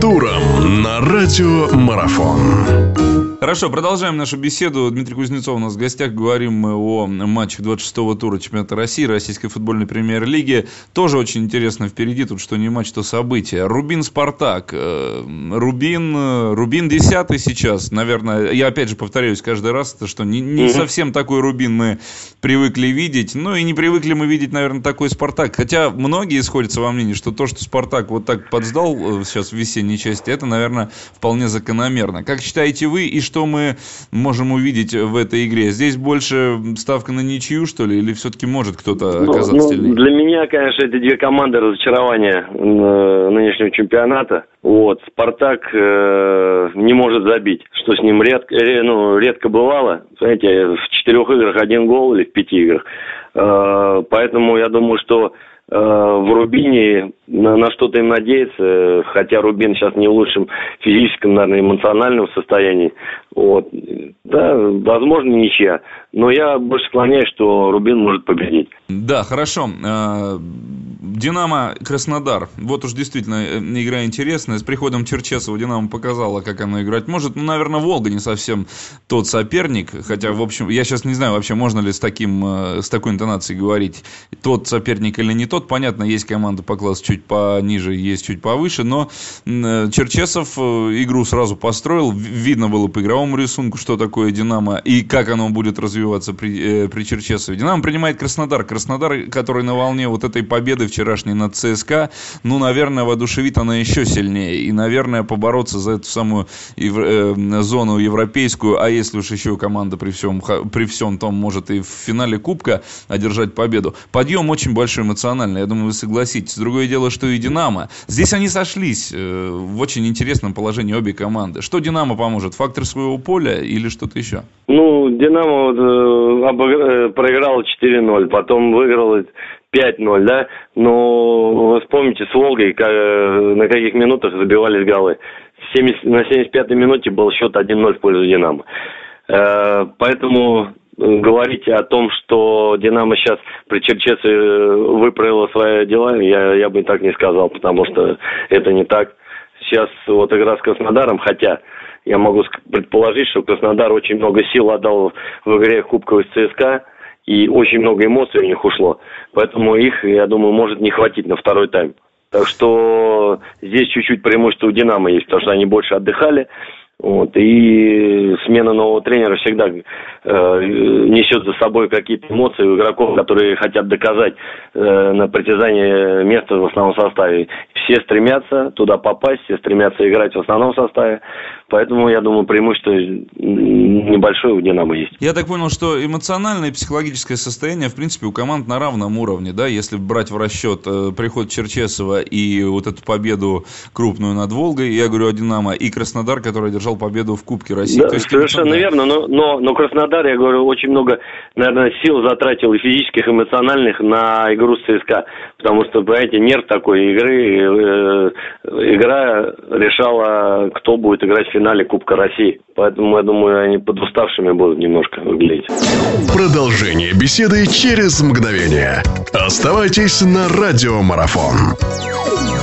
туром на радио Марафон. Хорошо, продолжаем нашу беседу. Дмитрий Кузнецов у нас в гостях. Говорим мы о матчах 26-го тура чемпионата России, Российской футбольной премьер-лиги. Тоже очень интересно впереди. Тут что не матч, то событие. Рубин-Спартак. Э, Рубин, Рубин 10 сейчас. Наверное, я опять же повторяюсь каждый раз, это что не, не совсем такой Рубин мы привыкли видеть. Ну и не привыкли мы видеть, наверное, такой Спартак. Хотя многие сходятся во мнении, что то, что Спартак вот так подсдал э, сейчас в весенней части, это, наверное, вполне закономерно. Как считаете вы и что мы можем увидеть в этой игре? Здесь больше ставка на ничью, что ли, или все-таки может кто-то ну, оказаться ну, сильнее? Для меня, конечно, эти две команды разочарования э, нынешнего чемпионата. Вот, Спартак э, не может забить, что с ним редко, э, ну, редко бывало. Знаете, в четырех играх один гол или в пяти играх. Э, поэтому я думаю, что Э, в Рубине на, что-то им надеяться, хотя Рубин сейчас не в лучшем физическом, наверное, эмоциональном состоянии. Вот. Да, возможно, ничья. Но я больше склоняюсь, что Рубин может победить. Да, хорошо. Динамо Краснодар. Вот уж действительно э, игра интересная. С приходом Черчесова Динамо показала, как она играть может. Ну, наверное, Волга не совсем тот соперник. Хотя, в общем, я сейчас не знаю вообще, можно ли с, таким, э, с такой интонацией говорить, тот соперник или не тот. Понятно, есть команда по классу чуть пониже, есть чуть повыше. Но э, Черчесов игру сразу построил. Видно было по игровому рисунку, что такое Динамо и как оно будет развиваться при, при Черчесове. Динамо принимает Краснодар. Краснодар, который на волне вот этой победы вчера вчерашний над ЦСКА, ну, наверное, воодушевит она еще сильнее. И, наверное, побороться за эту самую евро, э, зону европейскую, а если уж еще команда при всем, при всем том может и в финале Кубка одержать победу. Подъем очень большой эмоциональный, я думаю, вы согласитесь. Другое дело, что и Динамо. Здесь они сошлись э, в очень интересном положении обе команды. Что Динамо поможет? Фактор своего поля или что-то еще? Ну, Динамо вот, э, обыгр... Э, проиграл 4-0, потом выиграл 5-0, да, но вы вспомните с Волгой, как, на каких минутах забивались голы. 70, на 75-й минуте был счет 1-0 в пользу «Динамо». Э, поэтому говорить о том, что «Динамо» сейчас при Черчесове выправила свои дела, я, я бы так не сказал, потому что это не так. Сейчас вот игра с Краснодаром, хотя я могу предположить, что Краснодар очень много сил отдал в игре Кубковой с ЦСКА, и очень много эмоций у них ушло. Поэтому их, я думаю, может не хватить на второй тайм. Так что здесь чуть-чуть преимущество у «Динамо» есть, потому что они больше отдыхали. Вот, и смена нового тренера всегда э, несет за собой какие-то эмоции у игроков, которые хотят доказать э, на притязание места в основном составе. Все стремятся туда попасть, все стремятся играть в основном составе. Поэтому, я думаю, преимущество небольшое у «Динамо» есть. Я так понял, что эмоциональное и психологическое состояние, в принципе, у команд на равном уровне, да, если брать в расчет э, приход Черчесова и вот эту победу крупную над Волгой, я говорю о «Динамо», и Краснодар, который одержал победу в Кубке России. Да, есть, совершенно это... верно, но, но, но Краснодар, я говорю, очень много, наверное, сил затратил и физических, и эмоциональных на игру с ЦСКА, потому что, понимаете, нерв такой игры, э, игра решала, кто будет играть в финале Кубка России. Поэтому, я думаю, они подуставшими будут немножко выглядеть. Продолжение беседы через мгновение. Оставайтесь на радиомарафон.